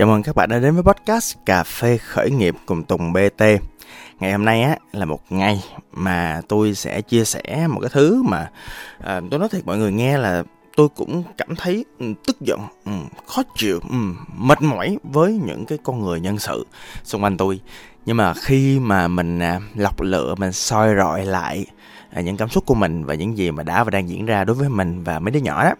Chào mừng các bạn đã đến với podcast Cà phê khởi nghiệp cùng Tùng BT. Ngày hôm nay á là một ngày mà tôi sẽ chia sẻ một cái thứ mà à, tôi nói thiệt mọi người nghe là tôi cũng cảm thấy ừ, tức giận, ừ, khó chịu, ừ, mệt mỏi với những cái con người nhân sự xung quanh tôi. Nhưng mà khi mà mình à, lọc lựa, mình soi rọi lại à, những cảm xúc của mình và những gì mà đã và đang diễn ra đối với mình và mấy đứa nhỏ đó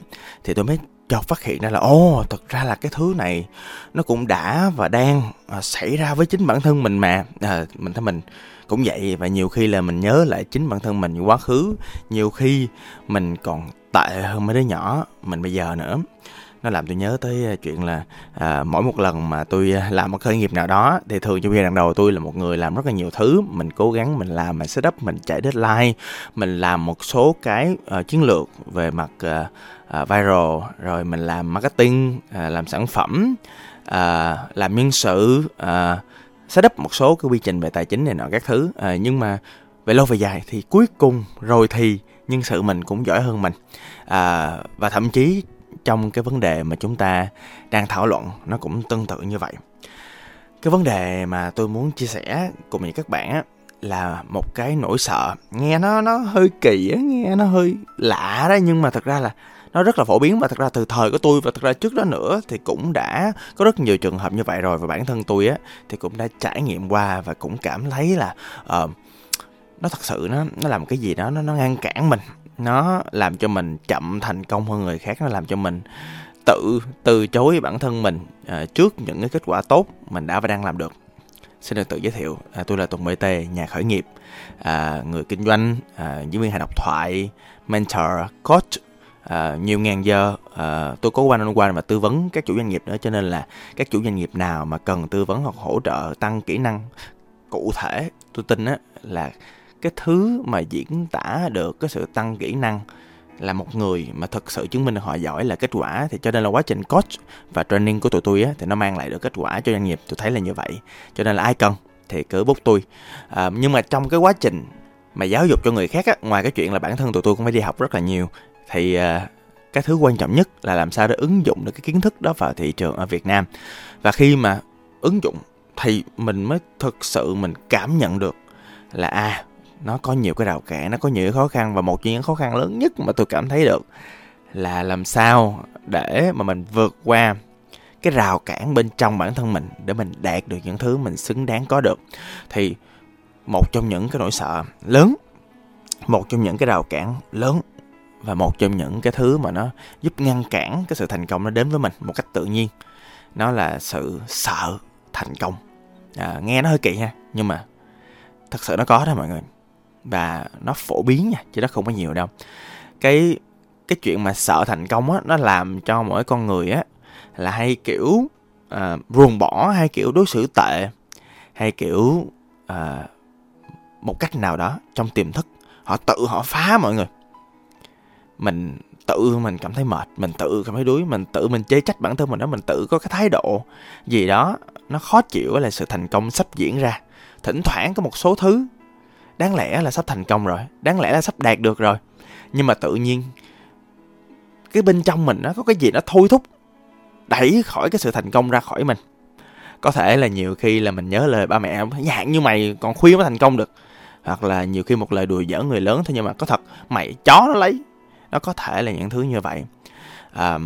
thì tôi mới chợt phát hiện ra là ô thật ra là cái thứ này nó cũng đã và đang à, xảy ra với chính bản thân mình mà. À, mình thấy mình cũng vậy và nhiều khi là mình nhớ lại chính bản thân mình quá khứ nhiều khi mình còn tệ hơn mấy đứa nhỏ mình bây giờ nữa nó làm tôi nhớ tới à, chuyện là à, mỗi một lần mà tôi à, làm một khởi nghiệp nào đó thì thường trong giai đoạn đầu tôi là một người làm rất là nhiều thứ. Mình cố gắng mình làm mình setup mình chạy deadline mình làm một số cái uh, chiến lược về mặt uh, uh, viral rồi mình làm marketing uh, làm sản phẩm uh, làm nhân sự uh, setup một số cái quy trình về tài chính này nọ các thứ. Uh, nhưng mà về lâu về dài thì cuối cùng rồi thì nhân sự mình cũng giỏi hơn mình. À, và thậm chí trong cái vấn đề mà chúng ta đang thảo luận nó cũng tương tự như vậy. Cái vấn đề mà tôi muốn chia sẻ cùng với các bạn á là một cái nỗi sợ. Nghe nó nó hơi kỳ á nghe nó hơi lạ đó nhưng mà thật ra là nó rất là phổ biến và thật ra từ thời của tôi và thật ra trước đó nữa thì cũng đã có rất nhiều trường hợp như vậy rồi. Và bản thân tôi á thì cũng đã trải nghiệm qua và cũng cảm thấy là uh, nó thật sự nó nó làm cái gì đó nó nó ngăn cản mình nó làm cho mình chậm thành công hơn người khác nó làm cho mình tự từ chối bản thân mình uh, trước những cái kết quả tốt mình đã và đang làm được. Xin được tự giới thiệu à, tôi là Tùng BT nhà khởi nghiệp à, người kinh doanh à, diễn viên hài độc thoại mentor coach à, nhiều ngàn giờ. À, tôi có one on one và tư vấn các chủ doanh nghiệp nữa cho nên là các chủ doanh nghiệp nào mà cần tư vấn hoặc hỗ trợ tăng kỹ năng cụ thể tôi tin á là cái thứ mà diễn tả được cái sự tăng kỹ năng là một người mà thực sự chứng minh được họ giỏi là kết quả thì cho nên là quá trình coach và training của tụi tôi á thì nó mang lại được kết quả cho doanh nghiệp. Tôi thấy là như vậy cho nên là ai cần thì cứ bút tôi. À, nhưng mà trong cái quá trình mà giáo dục cho người khác á ngoài cái chuyện là bản thân tụi tôi cũng phải đi học rất là nhiều thì à, cái thứ quan trọng nhất là làm sao để ứng dụng được cái kiến thức đó vào thị trường ở Việt Nam. Và khi mà ứng dụng thì mình mới thực sự mình cảm nhận được là à nó có nhiều cái rào cản nó có nhiều cái khó khăn và một trong những khó khăn lớn nhất mà tôi cảm thấy được là làm sao để mà mình vượt qua cái rào cản bên trong bản thân mình để mình đạt được những thứ mình xứng đáng có được. Thì một trong những cái nỗi sợ lớn một trong những cái rào cản lớn và một trong những cái thứ mà nó giúp ngăn cản cái sự thành công nó đến với mình một cách tự nhiên nó là sự sợ thành công. À, nghe nó hơi kỳ ha nhưng mà thật sự nó có đó mọi người và nó phổ biến nha chứ nó không có nhiều đâu. Cái cái chuyện mà sợ thành công á nó làm cho mỗi con người á là hay kiểu uh, ruồng bỏ hay kiểu đối xử tệ hay kiểu uh, một cách nào đó trong tiềm thức. Họ tự họ phá mọi người. Mình tự mình cảm thấy mệt mình tự cảm thấy đuối mình tự mình chê trách bản thân mình đó mình tự có cái thái độ gì đó nó khó chịu là sự thành công sắp diễn ra. Thỉnh thoảng có một số thứ đáng lẽ là sắp thành công rồi đáng lẽ là sắp đạt được rồi. Nhưng mà tự nhiên cái bên trong mình nó có cái gì nó thôi thúc đẩy khỏi cái sự thành công ra khỏi mình. Có thể là nhiều khi là mình nhớ lời ba mẹ dạng như mày còn khuyên mới thành công được. Hoặc là nhiều khi một lời đùa giỡn người lớn thôi nhưng mà có thật mày chó nó lấy. Nó có thể là những thứ như vậy. À,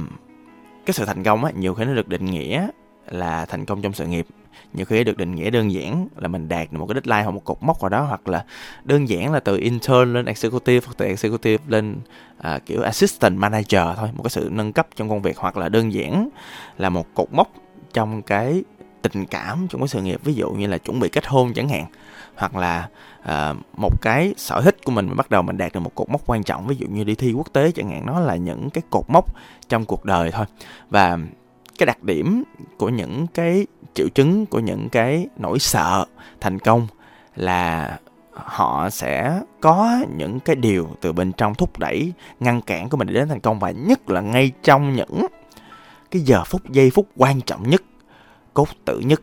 cái sự thành công á nhiều khi nó được định nghĩa là thành công trong sự nghiệp nhiều khi được định nghĩa đơn giản là mình đạt được một cái deadline hoặc một cột mốc nào đó hoặc là đơn giản là từ intern lên executive hoặc từ executive lên à, kiểu assistant manager thôi một cái sự nâng cấp trong công việc hoặc là đơn giản là một cột mốc trong cái tình cảm trong cái sự nghiệp. Ví dụ như là chuẩn bị kết hôn chẳng hạn hoặc là uh, một cái sở thích của mình mà bắt đầu mình đạt được một cột mốc quan trọng ví dụ như đi thi quốc tế chẳng hạn nó là những cái cột mốc trong cuộc đời thôi. Và cái đặc điểm của những cái triệu chứng, của những cái nỗi sợ thành công là họ sẽ có những cái điều từ bên trong thúc đẩy ngăn cản của mình để đến thành công, và nhất là ngay trong những cái giờ phút, giây phút quan trọng nhất, cốt tử nhất.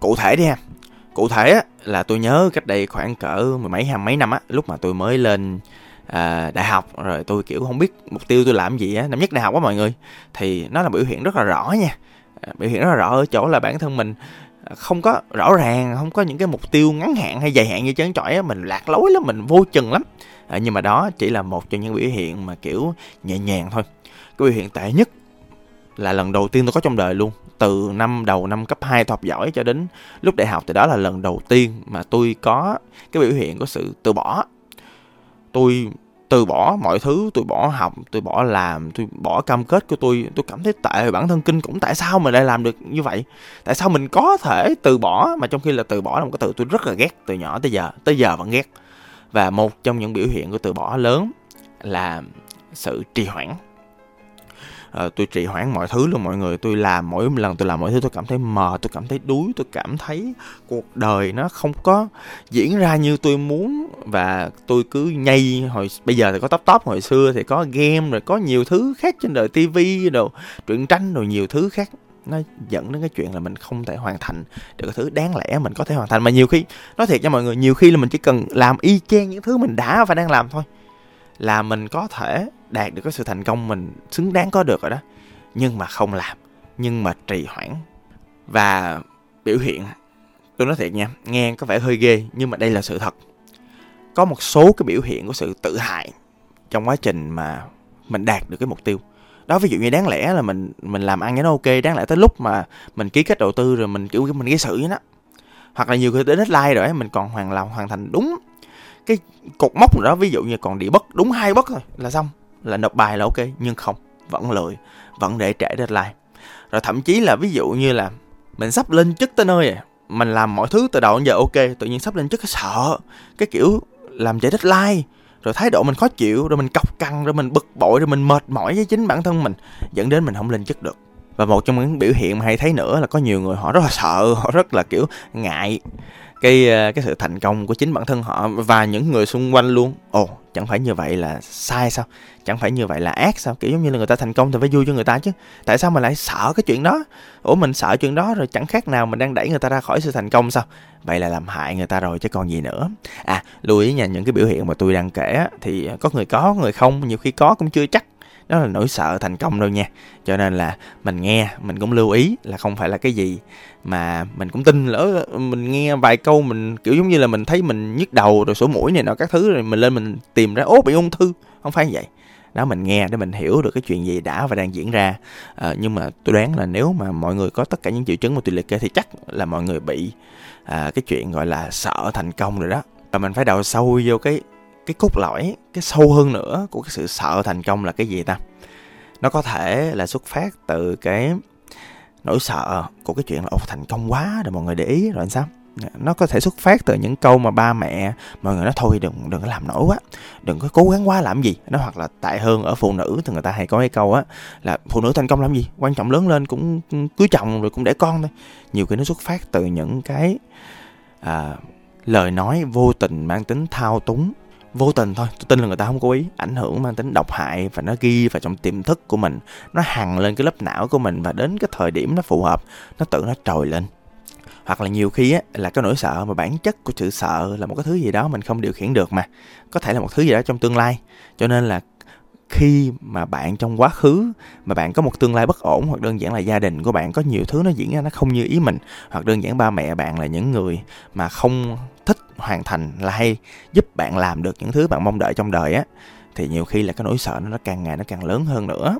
Cụ thể đi ha. Cụ thể là tôi nhớ cách đây khoảng cỡ mười mấy, hai mấy năm á, lúc mà tôi mới lên à, đại học rồi tôi kiểu không biết mục tiêu tôi làm gì á năm nhất đại học á mọi người. Thì nó là biểu hiện rất là rõ nha. À, biểu hiện rất là rõ ở chỗ là bản thân mình à, không có rõ ràng không có những cái mục tiêu ngắn hạn hay dài hạn như chán chọi á mình lạc lối lắm mình vô chừng lắm. À, nhưng mà đó chỉ là một trong những biểu hiện mà kiểu nhẹ nhàng thôi. Cái biểu hiện tệ nhất là lần đầu tiên tôi có trong đời luôn. Từ năm đầu năm cấp 2 tôi học giỏi cho đến lúc đại học thì đó là lần đầu tiên mà tôi có cái biểu hiện của sự từ bỏ tôi từ bỏ mọi thứ, tôi bỏ học, tôi bỏ làm, tôi bỏ cam kết của tôi tôi cảm thấy tệ bản thân, kinh cũng tại sao mình lại làm được như vậy? Tại sao mình có thể từ bỏ mà trong khi là từ bỏ là một cái từ tôi rất là ghét từ nhỏ tới giờ tới giờ vẫn ghét. Và một trong những biểu hiện của từ bỏ lớn là sự trì hoãn à, tôi trì hoãn mọi thứ luôn mọi người. Tôi làm mỗi lần tôi làm mọi thứ tôi cảm thấy mờ tôi cảm thấy đuối tôi cảm thấy cuộc đời nó không có diễn ra như tôi muốn. Và tôi cứ nhây hồi bây giờ thì có top top hồi xưa thì có game rồi có nhiều thứ khác trên đời tivi đồ truyện tranh rồi nhiều thứ khác. Nó dẫn đến cái chuyện là mình không thể hoàn thành được cái thứ đáng lẽ mình có thể hoàn thành. Mà nhiều khi nói thiệt cho mọi người nhiều khi là mình chỉ cần làm y chang những thứ mình đã và đang làm thôi là mình có thể đạt được cái sự thành công mình xứng đáng có được rồi đó. Nhưng mà không làm nhưng mà trì hoãn. Và biểu hiện tôi nói thiệt nha nghe có vẻ hơi ghê nhưng mà đây là sự thật. Có một số cái biểu hiện của sự tự hại trong quá trình mà mình đạt được cái mục tiêu. Đó ví dụ như đáng lẽ là mình mình làm ăn cho nó ok đáng lẽ tới lúc mà mình ký kết đầu tư rồi mình kiểu mình gây sự với nó hoặc là nhiều khi đến deadline rồi ấy, mình còn hoàn làm hoàn thành đúng cái cột mốc đó ví dụ như còn địa bất đúng hai bất thôi là xong là nộp bài là ok, nhưng không, vẫn lười, vẫn để trễ deadline. Rồi thậm chí là ví dụ như là mình sắp lên chức tới nơi rồi mình làm mọi thứ từ đầu đến giờ ok, tự nhiên sắp lên chức cái sợ, cái kiểu làm trễ deadline, rồi thái độ mình khó chịu, rồi mình cọc cằn, rồi mình bực bội, rồi mình mệt mỏi với chính bản thân mình, dẫn đến mình không lên chức được. Và một trong những biểu hiện mà hay thấy nữa là có nhiều người họ rất là sợ, họ rất là kiểu ngại cái ờ, cái sự thành công của chính bản thân họ và những người xung quanh luôn. Ồ, chẳng phải như vậy là sai sao? Chẳng phải như vậy là ác sao? Kiểu giống như là người ta thành công thì phải vui cho người ta chứ. Tại sao mà lại sợ cái chuyện đó? Ủa, mình sợ chuyện đó rồi chẳng khác nào mình đang đẩy người ta ra khỏi sự thành công sao? Vậy là làm hại người ta rồi chứ còn gì nữa. À lưu ý nha, những cái biểu hiện mà tôi đang kể thì có người có, người không. Nhiều khi có cũng chưa chắc đó là nỗi sợ thành công đâu nha. Cho nên là mình nghe mình cũng lưu ý là không phải là cái gì mà mình cũng tin lỡ mình nghe vài câu mình kiểu giống như là mình thấy mình nhức đầu rồi sổ mũi này nọ các thứ rồi mình lên mình tìm ra ố bị ung thư. Không phải vậy. Đó mình nghe để mình hiểu được cái chuyện gì đã và đang diễn ra. À, nhưng mà tôi đoán là nếu mà mọi người có tất cả những triệu chứng mà tôi liệt kê thì chắc là mọi người bị à, cái chuyện gọi là sợ thành công rồi đó. Và mình phải đào sâu vô cái cái cốt lõi cái sâu hơn nữa của cái sự sợ thành công là cái gì ta? Nó có thể là xuất phát từ cái nỗi sợ của cái chuyện là ồ thành công quá rồi mọi người để ý rồi anh sao nó có thể xuất phát từ những câu mà ba mẹ mọi người nói thôi đừng đừng có làm nổi quá đừng có cố gắng quá làm gì. Nó hoặc là tại hơn ở phụ nữ thì người ta hay có cái câu á là phụ nữ thành công làm gì? Quan trọng lớn lên cũng cưới chồng rồi cũng để con thôi. Nhiều khi nó xuất phát từ những cái à, lời nói vô tình mang tính thao túng vô tình thôi. Tôi tin là người ta không cố ý. Ảnh hưởng mang tính độc hại và nó ghi vào trong tiềm thức của mình. Nó hằn lên cái lớp não của mình và đến cái thời điểm nó phù hợp, nó tự nó trồi lên. Hoặc là nhiều khi á, là cái nỗi sợ mà bản chất của sự sợ là một cái thứ gì đó mình không điều khiển được mà. Có thể là một thứ gì đó trong tương lai. Cho nên là khi mà bạn trong quá khứ mà bạn có một tương lai bất ổn hoặc đơn giản là gia đình của bạn có nhiều thứ nó diễn ra nó không như ý mình hoặc đơn giản ba mẹ bạn là những người mà không thích hoàn thành là hay giúp bạn làm được những thứ bạn mong đợi trong đời á thì nhiều khi là cái nỗi sợ nó càng ngày nó càng lớn hơn nữa.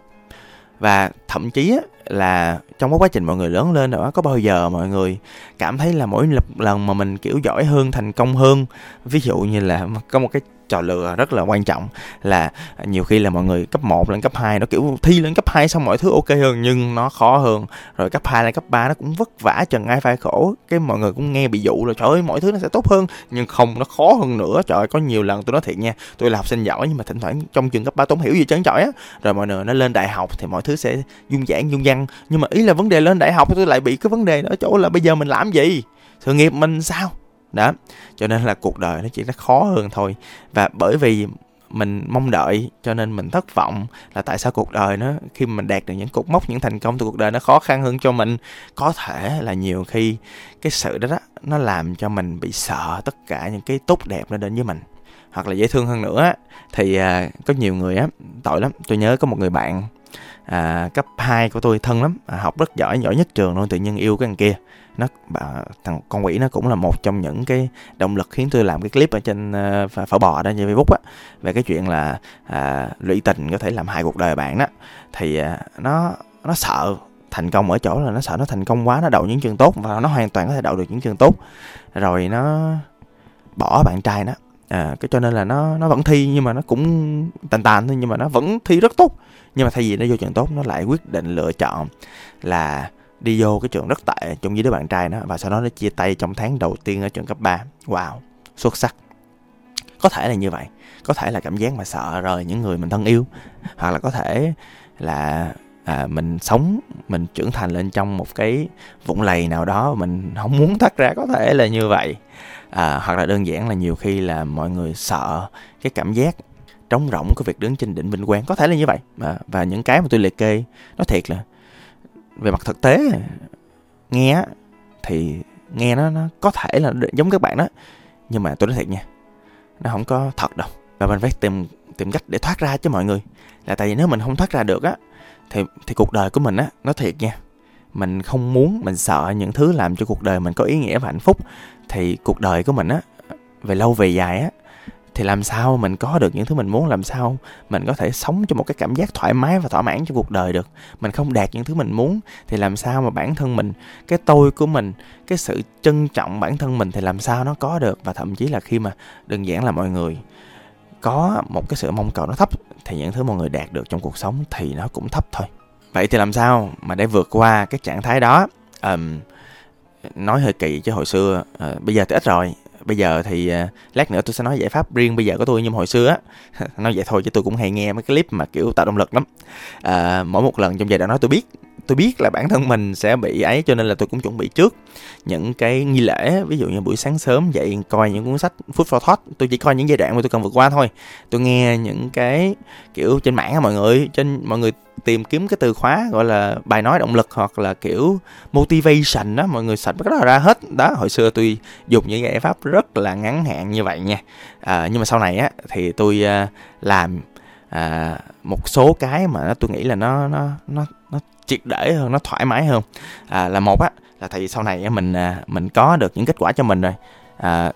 Và thậm chí á, là trong cái quá trình mọi người lớn lên đó có bao giờ mọi người cảm thấy là mỗi lần mà mình kiểu giỏi hơn thành công hơn? Ví dụ như là có một cái trò lừa rất là quan trọng là nhiều khi là mọi người cấp 1 lên cấp 2 nó kiểu thi lên cấp 2 xong mọi thứ ok hơn nhưng nó khó hơn. Rồi cấp 2 lên cấp 3 nó cũng vất vả chừng ai phải khổ, cái mọi người cũng nghe bị dụ rồi trời ơi, mọi thứ nó sẽ tốt hơn. Nhưng không, nó khó hơn nữa. Trời ơi, có nhiều lần tôi nói thiệt nha tôi là học sinh giỏi nhưng mà thỉnh thoảng trong trường cấp 3 tôi không hiểu gì trơn trọi á. Rồi mọi người nó lên đại học thì mọi thứ sẽ dung giản dung văn. Nhưng mà ý là vấn đề lên đại học tôi lại bị cái vấn đề đó chỗ là bây giờ mình làm gì? Sự nghiệp mình sao? Đó cho nên là cuộc đời nó chỉ nó khó hơn thôi. Và bởi vì mình mong đợi cho nên mình thất vọng là tại sao cuộc đời nó khi mình đạt được những cột mốc những thành công thì cuộc đời nó khó khăn hơn cho mình. Có thể là nhiều khi cái sự đó, đó nó làm cho mình bị sợ tất cả những cái tốt đẹp nó đến với mình. Hoặc là dễ thương hơn nữa thì à, có nhiều người á tội lắm. Tôi nhớ có một người bạn à, cấp 2 của tôi thân lắm à, học rất giỏi giỏi nhất trường luôn tự nhiên yêu cái thằng kia nó bà, thằng con quỷ nó cũng là một trong những cái động lực khiến tôi làm cái clip ở trên ờ, uh, phở bò đó trên facebook á về cái chuyện là uh, lụy tình có thể làm hại cuộc đời bạn đó. Thì uh, nó nó sợ thành công ở chỗ là nó sợ nó thành công quá nó đậu những trường tốt và nó hoàn toàn có thể đậu được những trường tốt. Rồi nó bỏ bạn trai nó à, cái cho nên là nó nó vẫn thi nhưng mà nó cũng tàn tàn thôi nhưng mà nó vẫn thi rất tốt. Nhưng mà thay vì nó vô trường tốt nó lại quyết định lựa chọn là đi vô cái trường rất tệ chung với đứa bạn trai nó và sau đó nó chia tay trong tháng đầu tiên ở trường cấp 3 wow xuất sắc. Có thể là như vậy. Có thể là cảm giác mà sợ rời những người mình thân yêu hoặc là có thể là à, mình sống mình trưởng thành lên trong một cái vũng lầy nào đó mình không muốn thoát ra có thể là như vậy. À, hoặc là đơn giản là nhiều khi là mọi người sợ cái cảm giác trống rỗng của việc đứng trên đỉnh vinh quang. Có thể là như vậy. Và, và những cái mà tôi liệt kê nó thiệt là về mặt thực tế, nghe thì nghe nó nó có thể là giống các bạn đó. Nhưng mà tôi nói thiệt nha, nó không có thật đâu. Và mình phải tìm tìm cách để thoát ra cho mọi người. Là tại vì nếu mình không thoát ra được á, thì thì cuộc đời của mình á nó thiệt nha, mình không muốn, mình sợ những thứ làm cho cuộc đời mình có ý nghĩa và hạnh phúc, thì cuộc đời của mình á, về lâu về dài á thì làm sao mình có được những thứ mình muốn làm sao mình có thể sống cho một cái cảm giác thoải mái và thỏa mãn trong cuộc đời được? Mình không đạt những thứ mình muốn thì làm sao mà bản thân mình cái tôi của mình cái sự trân trọng bản thân mình thì làm sao nó có được? Và thậm chí là khi mà đơn giản là mọi người có một cái sự mong cầu nó thấp thì những thứ mọi người đạt được trong cuộc sống thì nó cũng thấp thôi. Vậy thì làm sao mà để vượt qua cái trạng thái đó? Um, nói hơi kỳ chứ hồi xưa uh, bây giờ thì ít rồi bây giờ thì uh, lát nữa tôi sẽ nói giải pháp riêng bây giờ của tôi nhưng hồi xưa á. Nói vậy thôi chứ tôi cũng hay nghe mấy cái clip mà kiểu tạo động lực lắm. Uh, mỗi một lần trong giai đoạn đó tôi biết tôi biết là bản thân mình sẽ bị ấy cho nên là tôi cũng chuẩn bị trước những cái nghi lễ ví dụ như buổi sáng sớm dậy coi những cuốn sách food for thought. Tôi chỉ coi những giai đoạn mà tôi cần vượt qua thôi. Tôi nghe những cái kiểu trên mạng á mọi người trên mọi người tìm kiếm cái từ khóa gọi là bài nói động lực hoặc là kiểu motivation đó mọi người sạch cái đó ra hết. Đó hồi xưa tôi dùng những giải pháp rất là ngắn hạn như vậy nha. À, nhưng mà sau này á thì tôi uh, à, làm à, một số cái mà tôi nghĩ là nó nó nó nó triệt để hơn nó thoải mái hơn. À, là một á là tại vì sau này mình à, mình có được những kết quả cho mình rồi. À,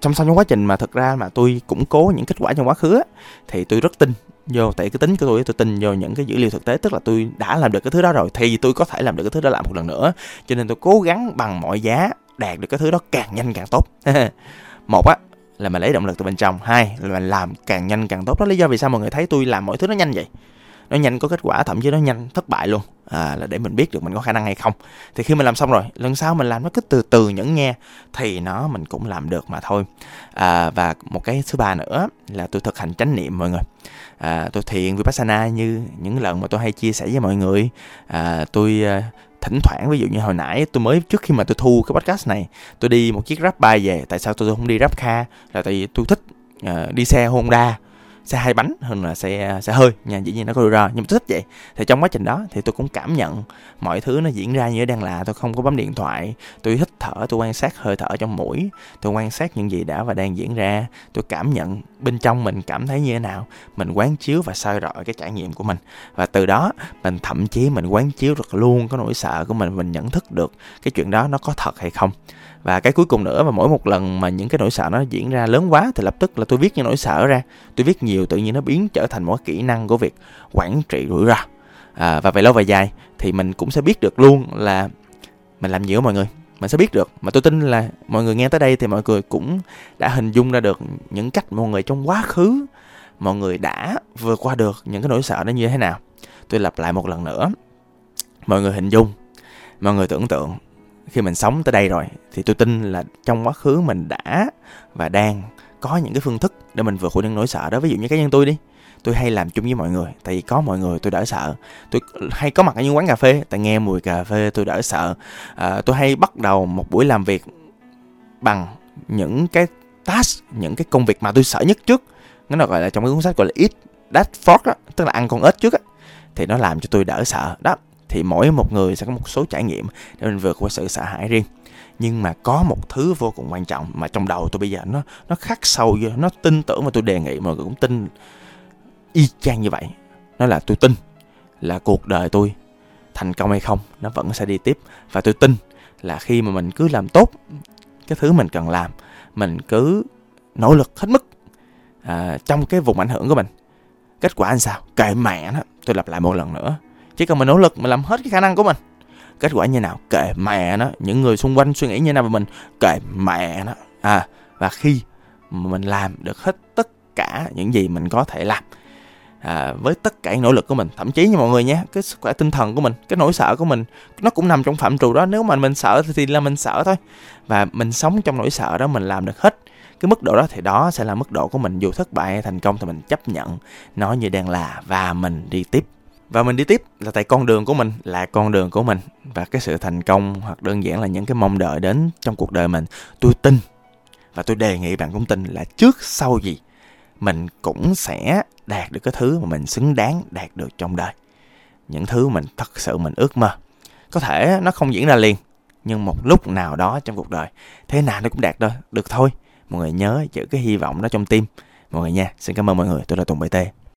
trong sau những quá trình mà thực ra mà tôi củng cố những kết quả trong quá khứ á, thì tôi rất tin vô tại cái tính của tôi tôi tin vô những cái dữ liệu thực tế tức là tôi đã làm được cái thứ đó rồi thì tôi có thể làm được cái thứ đó lại một lần nữa. Cho nên tôi cố gắng bằng mọi giá đạt được cái thứ đó càng nhanh càng tốt. Một á là mình lấy động lực từ bên trong. Hai là mình làm càng nhanh càng tốt. Đó lý do vì sao mọi người thấy tôi làm mọi thứ nó nhanh vậy nó nhanh có kết quả thậm chí nó nhanh thất bại luôn. À, là để mình biết được mình có khả năng hay không. Thì khi mình làm xong rồi lần sau mình làm nó cứ từ từ nhẫn nghe thì nó mình cũng làm được mà thôi. À, và một cái thứ ba nữa là tôi thực hành chánh niệm mọi người. À, tôi thiền vipassana như những lần mà tôi hay chia sẻ với mọi người. À, tôi ờ, thỉnh thoảng ví dụ như hồi nãy tôi mới trước khi mà tôi thu cái podcast này tôi đi một chiếc grab bike về. Tại sao tôi không đi grab car? Là tại vì tôi thích uh, đi xe honda xe hai bánh hơn là xe xe hơi nha dĩ nhiên nó có rủi ro, nhưng mà tôi thích vậy. Thì trong quá trình đó thì tôi cũng cảm nhận mọi thứ nó diễn ra như đang là. Tôi không có bấm điện thoại, tôi hít thở, tôi quan sát hơi thở trong mũi, tôi quan sát những gì đã và đang diễn ra. Tôi cảm nhận bên trong mình cảm thấy như thế nào, mình quán chiếu và soi rọi cái trải nghiệm của mình. Và từ đó, mình thậm chí mình quán chiếu được luôn cái nỗi sợ của mình mình nhận thức được cái chuyện đó nó có thật hay không và cái cuối cùng nữa và mỗi một lần mà những cái nỗi sợ nó diễn ra lớn quá thì lập tức là tôi viết những nỗi sợ ra. Tôi viết nhiều tự nhiên nó biến trở thành một kỹ năng của việc quản trị rủi ro. À, và về lâu về dài thì mình cũng sẽ biết được luôn là mình làm nhiều mọi người. Mình sẽ biết được. Mà tôi tin là mọi người nghe tới đây thì mọi người cũng đã hình dung ra được những cách mọi người trong quá khứ mọi người đã vượt qua được những cái nỗi sợ đó như thế nào. Tôi lặp lại một lần nữa. Mọi người hình dung mọi người tưởng tượng khi mình sống tới đây rồi thì tôi tin là trong quá khứ mình đã và đang có những cái phương thức để mình vượt qua những nỗi sợ đó. Ví dụ như cá nhân tôi đi tôi hay làm chung với mọi người tại vì có mọi người tôi đỡ sợ. Tôi hay có mặt ở những quán cà phê tại nghe mùi cà phê tôi đỡ sợ. À, tôi hay bắt đầu một buổi làm việc bằng những cái task những cái công việc mà tôi sợ nhất trước. Nó gọi là trong cái cuốn sách gọi là eat that frog đó, tức là ăn con ếch trước á. Thì nó làm cho tôi đỡ sợ. Đó thì mỗi một người sẽ có một số trải nghiệm để mình vượt qua sự sợ hãi riêng. Nhưng mà có một thứ vô cùng quan trọng mà trong đầu tôi bây giờ nó nó khắc sâu vô nó tin tưởng và tôi đề nghị mọi người cũng tin y chang như vậy. Nó là tôi tin là cuộc đời tôi thành công hay không nó vẫn sẽ đi tiếp. Và tôi tin là khi mà mình cứ làm tốt cái thứ mình cần làm mình cứ nỗ lực hết mức à, trong cái vùng ảnh hưởng của mình kết quả anh sao? Kệ mẹ nó tôi lặp lại một lần nữa chỉ cần mình nỗ lực mình làm hết cái khả năng của mình. Kết quả như nào? Kệ mẹ nó. Những người xung quanh suy nghĩ như nào về mình? Kệ mẹ nó. À và khi mình làm được hết tất cả những gì mình có thể làm à, với tất cả nỗ lực của mình thậm chí như mọi người nhé cái sức khỏe tinh thần của mình cái nỗi sợ của mình nó cũng nằm trong phạm trù đó. Nếu mà mình sợ thì là mình sợ thôi. Và mình sống trong nỗi sợ đó mình làm được hết cái mức độ đó thì đó sẽ là mức độ của mình. Dù thất bại hay thành công thì mình chấp nhận nó như đang là và mình đi tiếp và mình đi tiếp là tại con đường của mình, là con đường của mình. Và cái sự thành công hoặc đơn giản là những cái mong đợi đến trong cuộc đời mình, tôi tin. Và tôi đề nghị bạn cũng tin là trước sau gì, mình cũng sẽ đạt được cái thứ mà mình xứng đáng đạt được trong đời. Những thứ mình thật sự mình ước mơ. Có thể nó không diễn ra liền, nhưng một lúc nào đó trong cuộc đời, thế nào nó cũng đạt được được thôi. Mọi người nhớ giữ cái hy vọng đó trong tim. Mọi người nha, xin cảm ơn mọi người, tôi là tùng bt